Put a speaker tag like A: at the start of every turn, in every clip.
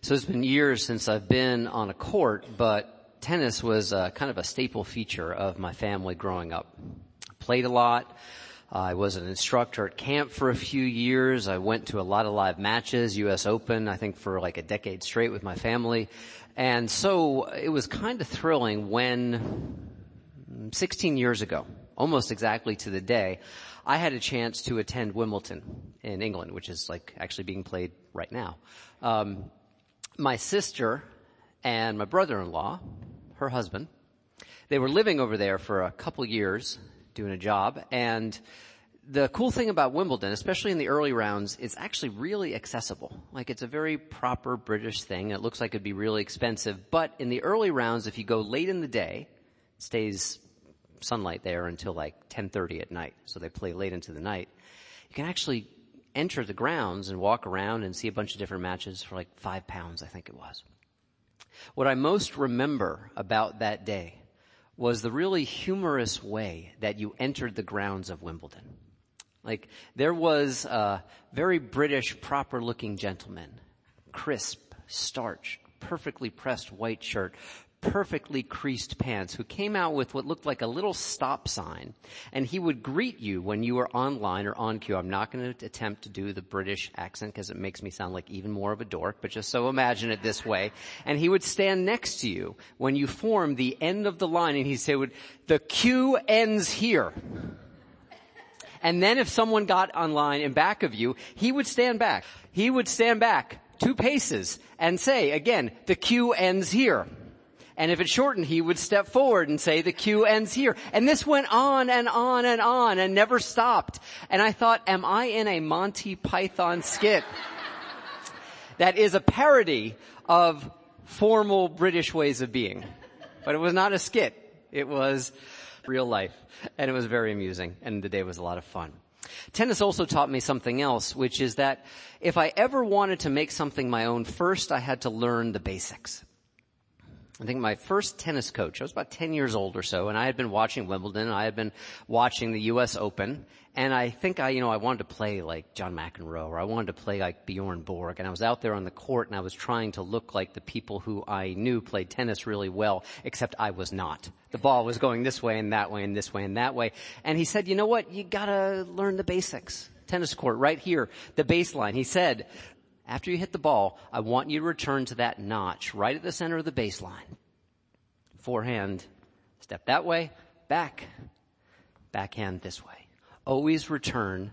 A: So it's been years since I've been on a court, but tennis was uh, kind of a staple feature of my family growing up. I Played a lot. I was an instructor at camp for a few years. I went to a lot of live matches, US Open, I think for like a decade straight with my family. And so it was kind of thrilling when 16 years ago, almost exactly to the day, I had a chance to attend Wimbledon in England, which is like actually being played right now. Um, my sister and my brother-in-law, her husband, they were living over there for a couple years doing a job and the cool thing about Wimbledon, especially in the early rounds, it's actually really accessible. Like it's a very proper British thing. It looks like it'd be really expensive, but in the early rounds, if you go late in the day, stays sunlight there until like 10:30 at night. So they play late into the night. You can actually enter the grounds and walk around and see a bunch of different matches for like five pounds, I think it was. What I most remember about that day was the really humorous way that you entered the grounds of Wimbledon. Like, there was a very British, proper looking gentleman, crisp, starched, perfectly pressed white shirt, perfectly creased pants who came out with what looked like a little stop sign and he would greet you when you were online or on queue. I'm not going to attempt to do the British accent because it makes me sound like even more of a dork, but just so imagine it this way. And he would stand next to you when you formed the end of the line and he'd say, the queue ends here. And then if someone got online in back of you, he would stand back. He would stand back two paces and say again, the queue ends here. And if it shortened, he would step forward and say, the queue ends here. And this went on and on and on and never stopped. And I thought, am I in a Monty Python skit? that is a parody of formal British ways of being. But it was not a skit. It was real life. And it was very amusing. And the day was a lot of fun. Tennis also taught me something else, which is that if I ever wanted to make something my own, first I had to learn the basics. I think my first tennis coach, I was about 10 years old or so, and I had been watching Wimbledon, I had been watching the US Open, and I think I, you know, I wanted to play like John McEnroe, or I wanted to play like Bjorn Borg, and I was out there on the court and I was trying to look like the people who I knew played tennis really well, except I was not. The ball was going this way and that way and this way and that way. And he said, you know what, you gotta learn the basics tennis court right here, the baseline. He said, after you hit the ball, I want you to return to that notch right at the center of the baseline. Forehand, step that way, back, backhand this way. Always return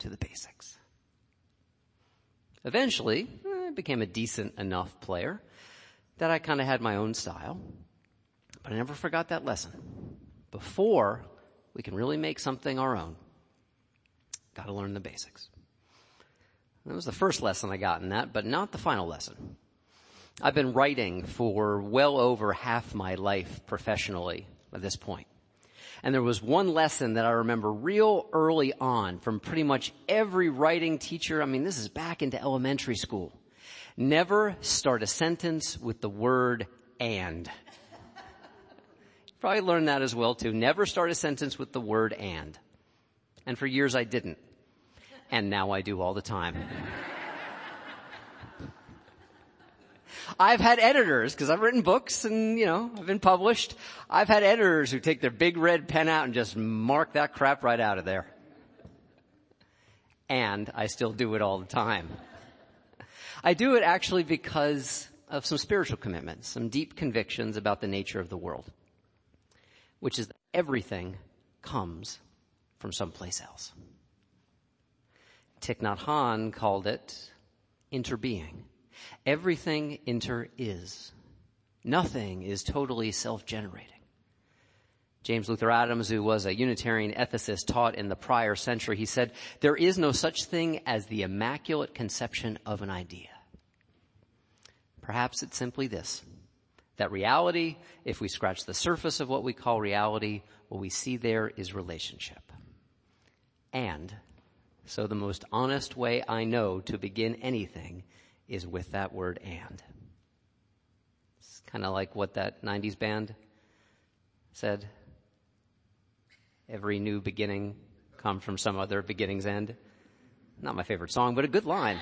A: to the basics. Eventually, I became a decent enough player that I kind of had my own style, but I never forgot that lesson. Before we can really make something our own, gotta learn the basics. That was the first lesson I got in that, but not the final lesson. I've been writing for well over half my life professionally at this point. And there was one lesson that I remember real early on from pretty much every writing teacher. I mean, this is back into elementary school. Never start a sentence with the word and. Probably learned that as well too. Never start a sentence with the word and. And for years I didn't and now I do all the time. I've had editors, because I've written books and, you know, I've been published. I've had editors who take their big red pen out and just mark that crap right out of there. And I still do it all the time. I do it actually because of some spiritual commitments, some deep convictions about the nature of the world, which is that everything comes from someplace else. Thich Nhat Hanh called it interbeing. Everything inter is. Nothing is totally self-generating. James Luther Adams, who was a Unitarian ethicist taught in the prior century, he said, there is no such thing as the immaculate conception of an idea. Perhaps it's simply this, that reality, if we scratch the surface of what we call reality, what we see there is relationship. And so the most honest way I know to begin anything is with that word and. It's kind of like what that 90s band said. Every new beginning comes from some other beginning's end. Not my favorite song, but a good line.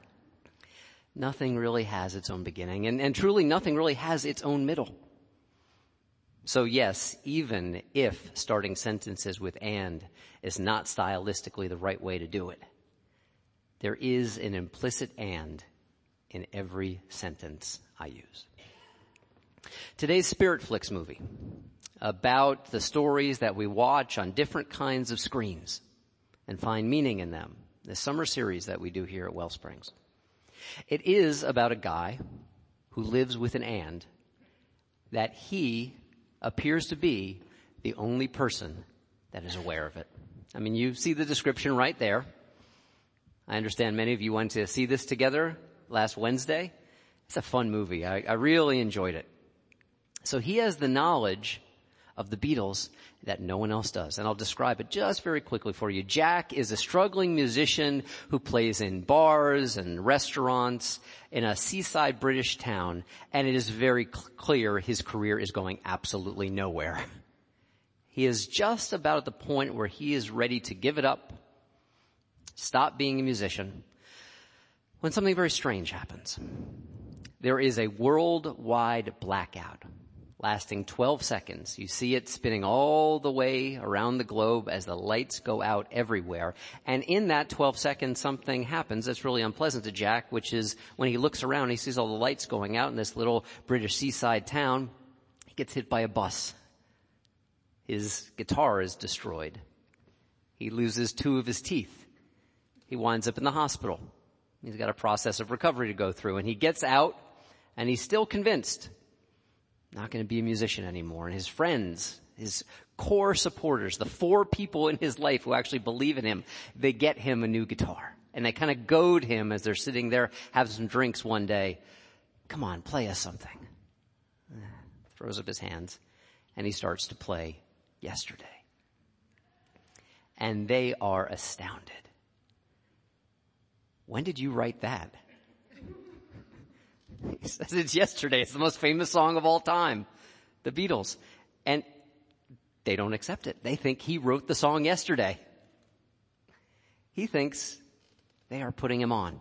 A: Nothing really has its own beginning and, and truly nothing really has its own middle. So yes, even if starting sentences with and is not stylistically the right way to do it, there is an implicit and in every sentence I use. Today's SpiritFlix movie about the stories that we watch on different kinds of screens and find meaning in them. The summer series that we do here at Wellsprings. It is about a guy who lives with an and that he appears to be the only person that is aware of it. I mean, you see the description right there. I understand many of you went to see this together last Wednesday. It's a fun movie. I, I really enjoyed it. So he has the knowledge of the Beatles that no one else does. And I'll describe it just very quickly for you. Jack is a struggling musician who plays in bars and restaurants in a seaside British town, and it is very cl- clear his career is going absolutely nowhere. He is just about at the point where he is ready to give it up, stop being a musician, when something very strange happens. There is a worldwide blackout lasting 12 seconds. You see it spinning all the way around the globe as the lights go out everywhere. And in that 12 seconds, something happens that's really unpleasant to Jack, which is when he looks around, he sees all the lights going out in this little British seaside town. He gets hit by a bus. His guitar is destroyed. He loses two of his teeth. He winds up in the hospital. He's got a process of recovery to go through and he gets out and he's still convinced not going to be a musician anymore. And his friends, his core supporters, the four people in his life who actually believe in him, they get him a new guitar. And they kind of goad him as they're sitting there having some drinks one day. Come on, play us something. Throws up his hands and he starts to play yesterday. And they are astounded. When did you write that? He says it's yesterday. It's the most famous song of all time. The Beatles. And they don't accept it. They think he wrote the song yesterday. He thinks they are putting him on.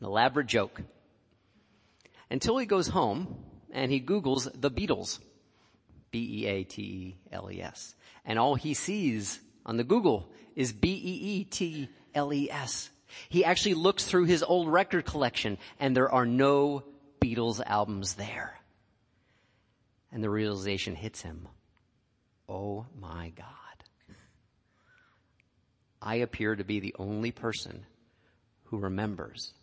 A: An elaborate joke. Until he goes home and he Googles the Beatles. B-E-A-T-E-L-E-S. And all he sees on the Google is B-E-E-T-L-E-S. He actually looks through his old record collection and there are no Beatles albums there. And the realization hits him. Oh my God. I appear to be the only person who remembers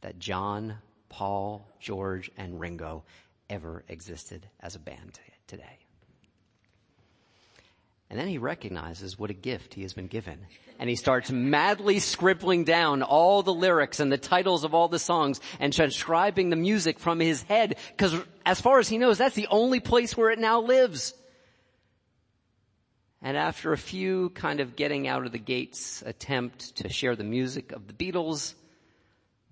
A: that John, Paul, George, and Ringo ever existed as a band today. And then he recognizes what a gift he has been given. And he starts madly scribbling down all the lyrics and the titles of all the songs and transcribing the music from his head because as far as he knows, that's the only place where it now lives. And after a few kind of getting out of the gates attempt to share the music of the Beatles,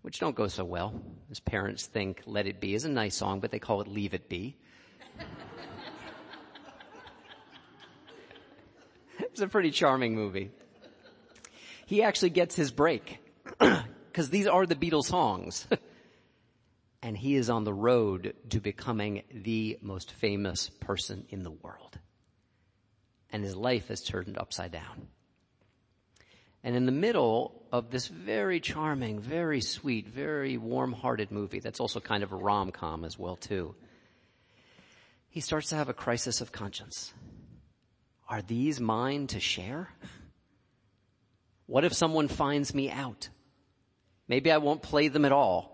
A: which don't go so well. His parents think Let It Be is a nice song, but they call it Leave It Be. It's a pretty charming movie. He actually gets his break because these are the Beatles songs. and he is on the road to becoming the most famous person in the world. And his life is turned upside down. And in the middle of this very charming, very sweet, very warm-hearted movie, that's also kind of a rom-com as well too, he starts to have a crisis of conscience. Are these mine to share? What if someone finds me out? Maybe I won't play them at all.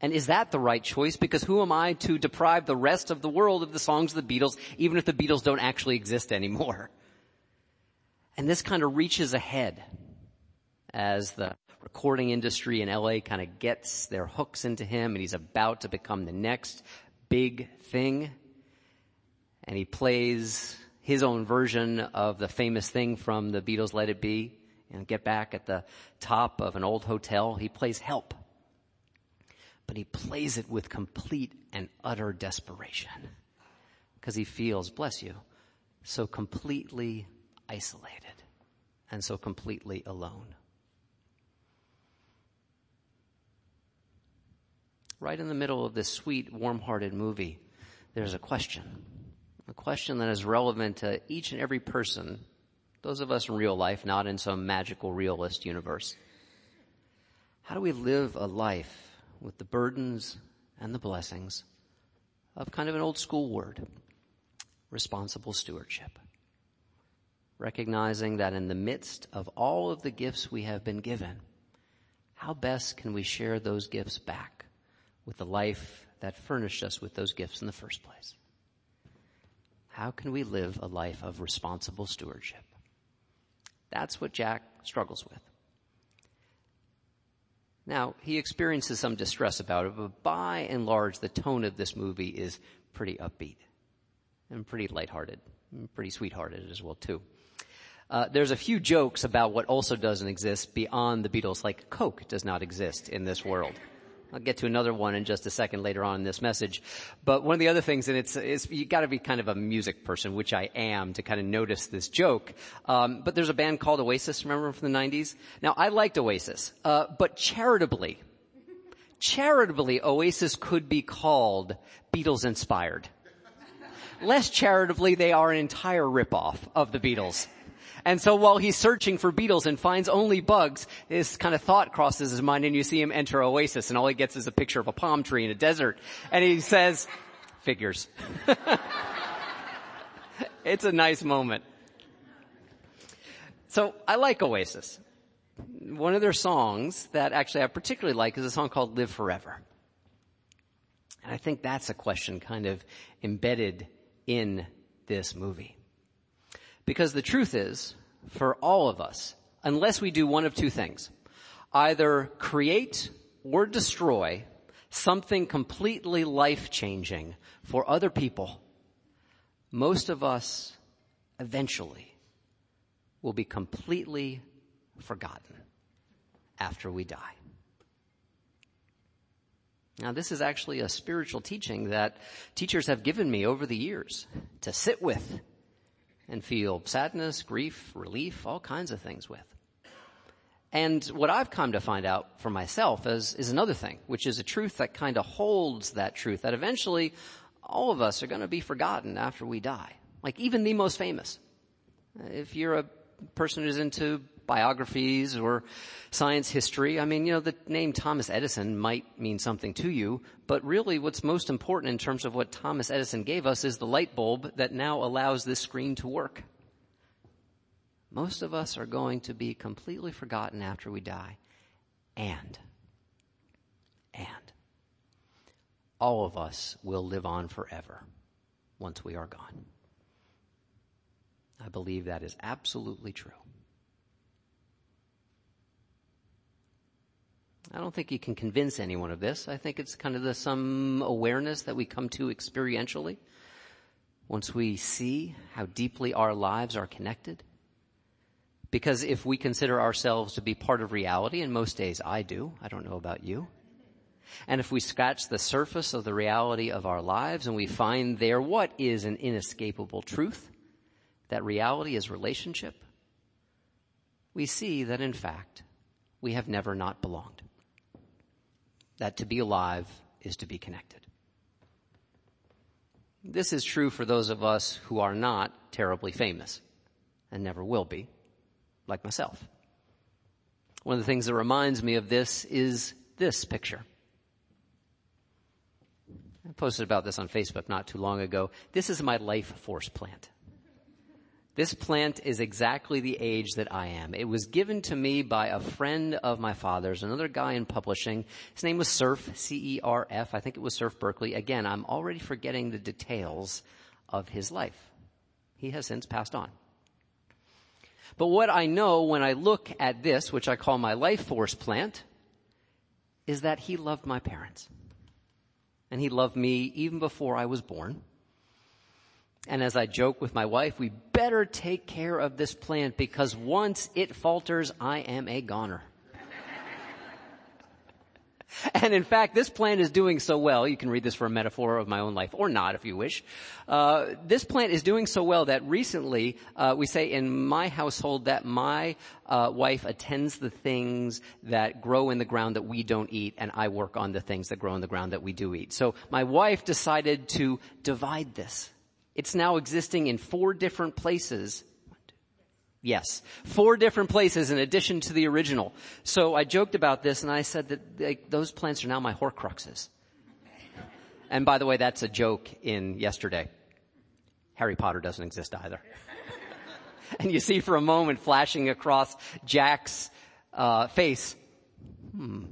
A: And is that the right choice? Because who am I to deprive the rest of the world of the songs of the Beatles, even if the Beatles don't actually exist anymore? And this kind of reaches ahead as the recording industry in LA kind of gets their hooks into him and he's about to become the next big thing. And he plays his own version of the famous thing from the Beatles Let It Be and get back at the top of an old hotel. He plays help. But he plays it with complete and utter desperation. Because he feels, bless you, so completely isolated and so completely alone. right in the middle of this sweet, warm-hearted movie, there's a question. Question that is relevant to each and every person, those of us in real life, not in some magical realist universe. How do we live a life with the burdens and the blessings of kind of an old school word, responsible stewardship? Recognizing that in the midst of all of the gifts we have been given, how best can we share those gifts back with the life that furnished us with those gifts in the first place? How can we live a life of responsible stewardship? That's what Jack struggles with. Now, he experiences some distress about it, but by and large, the tone of this movie is pretty upbeat and pretty lighthearted and pretty sweethearted as well too. Uh, there's a few jokes about what also doesn't exist beyond the Beatles, like Coke does not exist in this world. I'll get to another one in just a second later on in this message. But one of the other things, and it's, it's you gotta be kind of a music person, which I am, to kind of notice this joke. Um, but there's a band called Oasis, remember from the 90s? Now, I liked Oasis, uh, but charitably, charitably, Oasis could be called Beatles inspired. Less charitably, they are an entire ripoff of the Beatles. And so while he's searching for beetles and finds only bugs, this kind of thought crosses his mind and you see him enter Oasis and all he gets is a picture of a palm tree in a desert. And he says, figures. it's a nice moment. So I like Oasis. One of their songs that actually I particularly like is a song called Live Forever. And I think that's a question kind of embedded in this movie. Because the truth is, for all of us, unless we do one of two things, either create or destroy something completely life changing for other people, most of us eventually will be completely forgotten after we die. Now this is actually a spiritual teaching that teachers have given me over the years to sit with and feel sadness, grief, relief, all kinds of things with. And what I've come to find out for myself is, is another thing, which is a truth that kind of holds that truth that eventually all of us are going to be forgotten after we die. Like even the most famous. If you're a person who's into biographies or science history. I mean, you know, the name Thomas Edison might mean something to you, but really what's most important in terms of what Thomas Edison gave us is the light bulb that now allows this screen to work. Most of us are going to be completely forgotten after we die. And, and, all of us will live on forever once we are gone. I believe that is absolutely true. I don't think you can convince anyone of this. I think it's kind of the, some awareness that we come to experientially once we see how deeply our lives are connected. Because if we consider ourselves to be part of reality, and most days I do, I don't know about you, and if we scratch the surface of the reality of our lives and we find there what is an inescapable truth, that reality is relationship, we see that in fact we have never not belonged that to be alive is to be connected. This is true for those of us who are not terribly famous and never will be, like myself. One of the things that reminds me of this is this picture. I posted about this on Facebook not too long ago. This is my life force plant. This plant is exactly the age that I am. It was given to me by a friend of my father's, another guy in publishing. His name was Cerf, C-E-R-F. I think it was Cerf Berkeley. Again, I'm already forgetting the details of his life. He has since passed on. But what I know when I look at this, which I call my life force plant, is that he loved my parents. And he loved me even before I was born. And as I joke with my wife, we better take care of this plant because once it falters, I am a goner. And in fact, this plant is doing so well, you can read this for a metaphor of my own life, or not if you wish. Uh, this plant is doing so well that recently, uh, we say in my household that my uh, wife attends the things that grow in the ground that we don't eat, and I work on the things that grow in the ground that we do eat. So my wife decided to divide this. It's now existing in four different places Yes. Four different places in addition to the original. So I joked about this and I said that like, those plants are now my horcruxes. And by the way, that's a joke in yesterday. Harry Potter doesn't exist either. and you see for a moment flashing across Jack's uh, face. Hmm.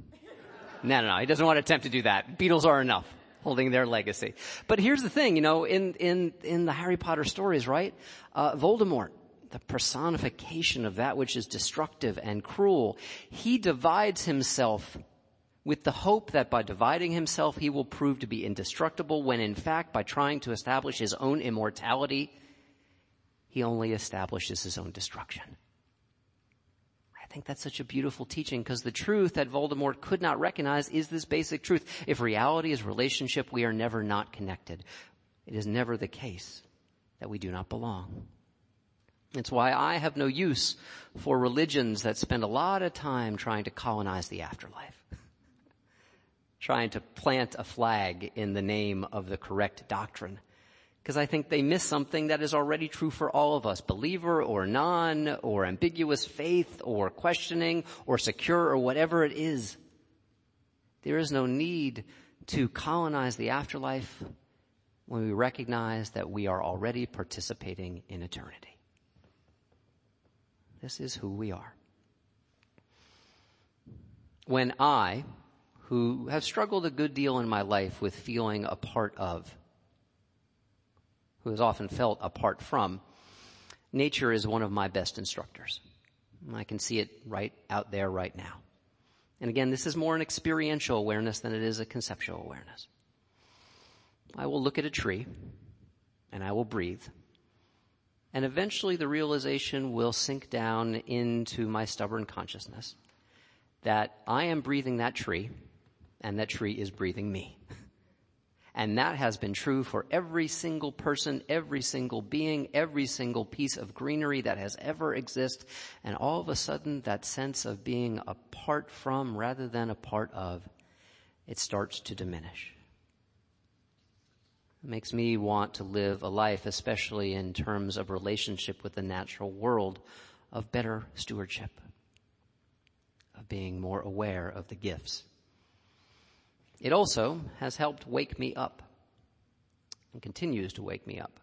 A: No, no, no. He doesn't want to attempt to do that. Beatles are enough, holding their legacy. But here's the thing, you know, in in in the Harry Potter stories, right? Uh, Voldemort the personification of that which is destructive and cruel. He divides himself with the hope that by dividing himself he will prove to be indestructible when in fact by trying to establish his own immortality, he only establishes his own destruction. I think that's such a beautiful teaching because the truth that Voldemort could not recognize is this basic truth. If reality is relationship, we are never not connected. It is never the case that we do not belong. It's why I have no use for religions that spend a lot of time trying to colonize the afterlife. trying to plant a flag in the name of the correct doctrine. Because I think they miss something that is already true for all of us, believer or non, or ambiguous faith, or questioning, or secure, or whatever it is. There is no need to colonize the afterlife when we recognize that we are already participating in eternity. This is who we are. When I, who have struggled a good deal in my life with feeling a part of, who has often felt apart from, nature is one of my best instructors. I can see it right out there right now. And again, this is more an experiential awareness than it is a conceptual awareness. I will look at a tree and I will breathe and eventually the realization will sink down into my stubborn consciousness that I am breathing that tree and that tree is breathing me. And that has been true for every single person, every single being, every single piece of greenery that has ever existed. And all of a sudden that sense of being apart from rather than a part of, it starts to diminish. It makes me want to live a life, especially in terms of relationship with the natural world, of better stewardship, of being more aware of the gifts. It also has helped wake me up and continues to wake me up,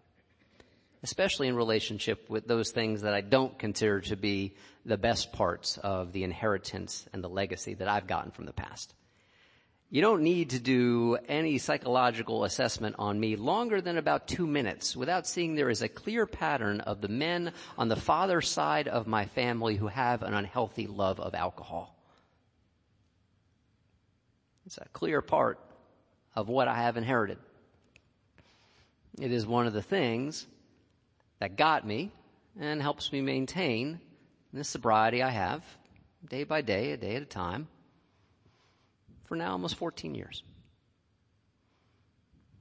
A: especially in relationship with those things that I don't consider to be the best parts of the inheritance and the legacy that I've gotten from the past. You don't need to do any psychological assessment on me longer than about two minutes without seeing there is a clear pattern of the men on the father side of my family who have an unhealthy love of alcohol. It's a clear part of what I have inherited. It is one of the things that got me and helps me maintain the sobriety I have day by day, a day at a time for now almost 14 years.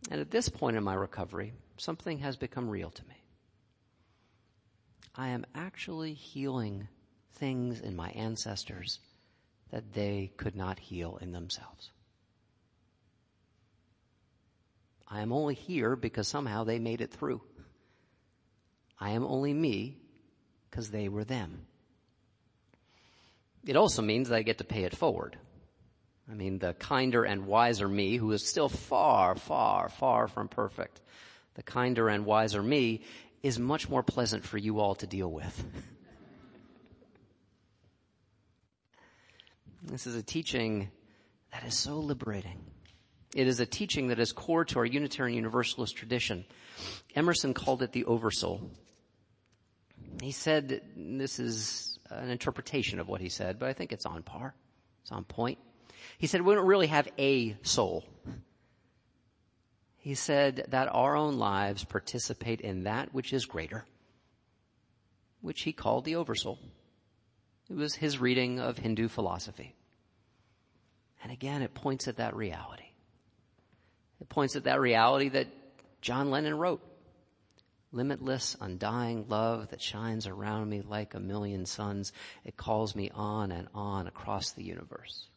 A: And at this point in my recovery, something has become real to me. I am actually healing things in my ancestors that they could not heal in themselves. I am only here because somehow they made it through. I am only me because they were them. It also means that I get to pay it forward. I mean, the kinder and wiser me, who is still far, far, far from perfect, the kinder and wiser me is much more pleasant for you all to deal with. this is a teaching that is so liberating. It is a teaching that is core to our Unitarian Universalist tradition. Emerson called it the oversoul. He said, this is an interpretation of what he said, but I think it's on par. It's on point. He said we don't really have a soul. He said that our own lives participate in that which is greater, which he called the oversoul. It was his reading of Hindu philosophy. And again, it points at that reality. It points at that reality that John Lennon wrote. Limitless, undying love that shines around me like a million suns. It calls me on and on across the universe.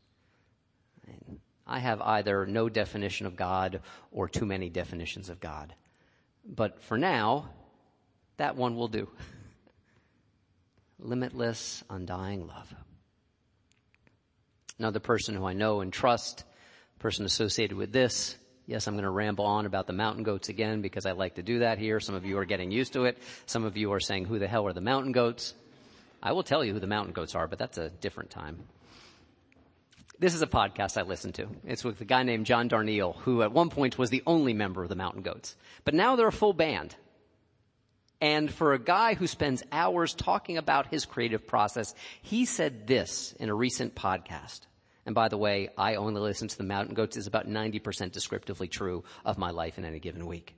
A: And I have either no definition of God or too many definitions of God. But for now, that one will do. Limitless, undying love. Another person who I know and trust, person associated with this, Yes, I'm going to ramble on about the mountain goats again because I like to do that here. Some of you are getting used to it. Some of you are saying, who the hell are the mountain goats? I will tell you who the mountain goats are, but that's a different time. This is a podcast I listen to. It's with a guy named John Darnielle, who at one point was the only member of the Mountain Goats. But now they're a full band. And for a guy who spends hours talking about his creative process, he said this in a recent podcast. And by the way, I only listen to the Mountain Goats is about 90% descriptively true of my life in any given week.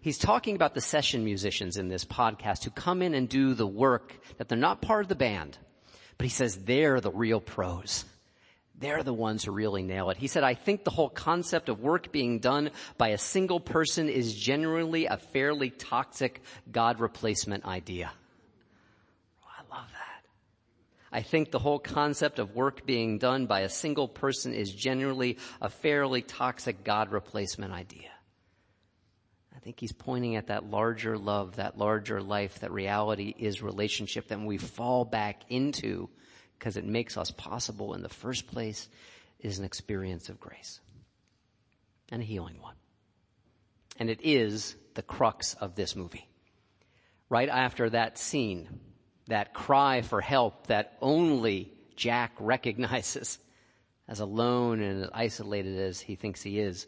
A: He's talking about the session musicians in this podcast who come in and do the work that they're not part of the band, but he says they're the real pros. They're the ones who really nail it. He said, I think the whole concept of work being done by a single person is generally a fairly toxic God replacement idea. I think the whole concept of work being done by a single person is generally a fairly toxic God replacement idea. I think he's pointing at that larger love, that larger life, that reality is relationship that we fall back into because it makes us possible in the first place is an experience of grace and a healing one. And it is the crux of this movie. Right after that scene that cry for help that only Jack recognizes as alone and as isolated as he thinks he is.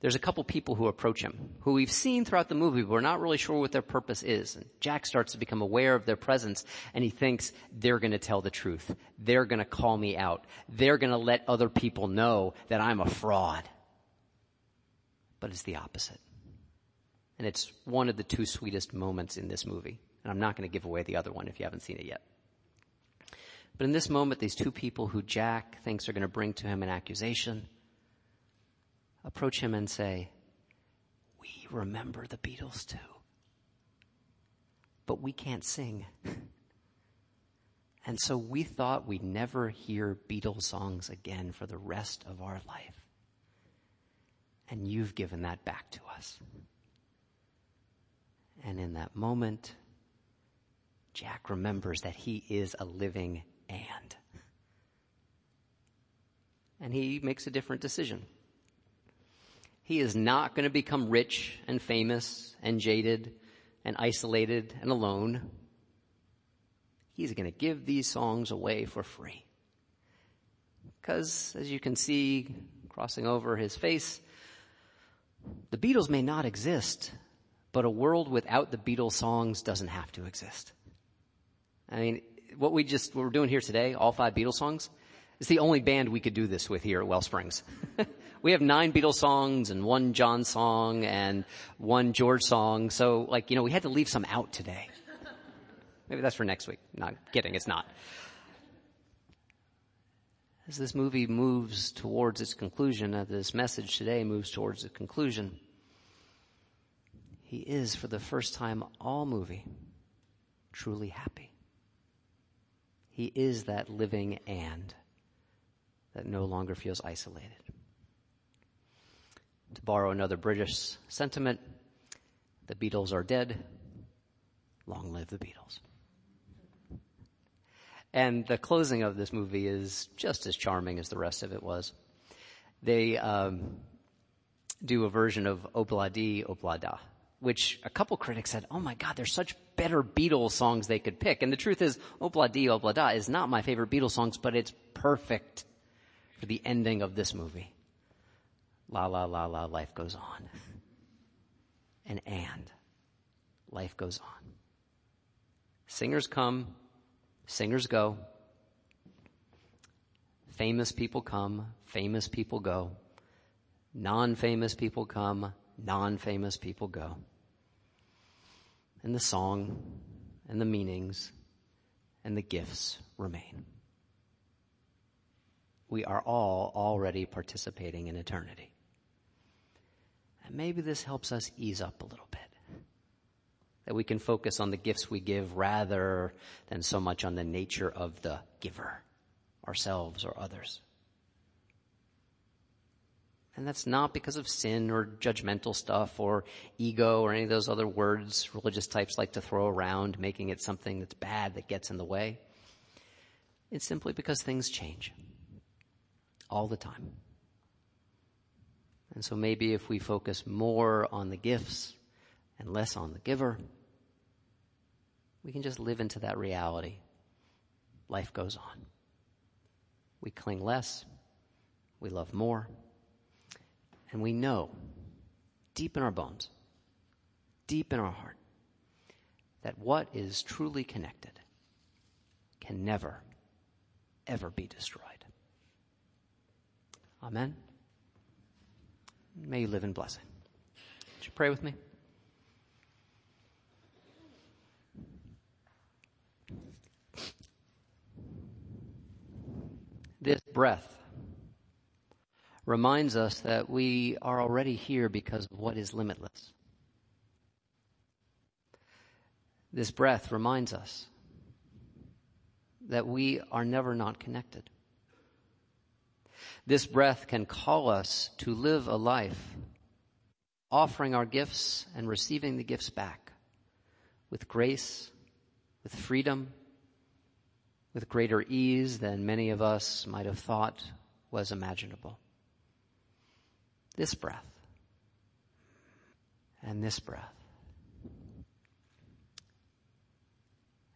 A: There's a couple people who approach him, who we've seen throughout the movie, but we're not really sure what their purpose is. And Jack starts to become aware of their presence, and he thinks they're gonna tell the truth. They're gonna call me out. They're gonna let other people know that I'm a fraud. But it's the opposite. And it's one of the two sweetest moments in this movie. And I'm not going to give away the other one if you haven't seen it yet. But in this moment, these two people who Jack thinks are going to bring to him an accusation approach him and say, we remember the Beatles too. But we can't sing. and so we thought we'd never hear Beatles songs again for the rest of our life. And you've given that back to us. And in that moment, Jack remembers that he is a living and. And he makes a different decision. He is not going to become rich and famous and jaded and isolated and alone. He's going to give these songs away for free. Because as you can see crossing over his face, the Beatles may not exist, but a world without the Beatles songs doesn't have to exist. I mean, what we just, what we're doing here today, all five Beatles songs, is the only band we could do this with here at Wellsprings. we have nine Beatles songs and one John song and one George song. So like, you know, we had to leave some out today. Maybe that's for next week. Not kidding, it's not. As this movie moves towards its conclusion, as this message today moves towards its conclusion, he is for the first time all movie truly happy. He is that living and that no longer feels isolated. To borrow another British sentiment, the Beatles are dead. Long live the Beatles. And the closing of this movie is just as charming as the rest of it was. They um, do a version of Ob-La-Di, Ob-La-Da which a couple critics said, oh my god, there's such better Beatles songs they could pick. And the truth is, oh, Ob-La-Di, Ob-La-Da oh, is not my favorite Beatles songs, but it's perfect for the ending of this movie. La la la la, life goes on. And and, life goes on. Singers come, singers go. Famous people come, famous people go. Non-famous people come, non-famous people go and the song and the meanings and the gifts remain. we are all already participating in eternity. And maybe this helps us ease up a little bit. That we can focus on the gifts we give rather than so much on the nature of the giver, ourselves or others. And that's not because of sin or judgmental stuff or ego or any of those other words religious types like to throw around, making it something that's bad that gets in the way. It's simply because things change all the time. And so maybe if we focus more on the gifts and less on the giver, we can just live into that reality. Life goes on. We cling less. We love more. And we know deep in our bones, deep in our heart, that what is truly connected can never, ever be destroyed. Amen. May you live in blessing. Would you pray with me? This breath reminds us that we are already here because of what is limitless. This breath reminds us that we are never not connected. This breath can call us to live a life offering our gifts and receiving the gifts back with grace, with freedom, with greater ease than many of us might have thought was imaginable this breath and this breath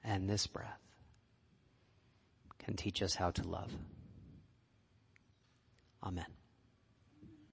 A: and this breath can teach us how to love. Amen.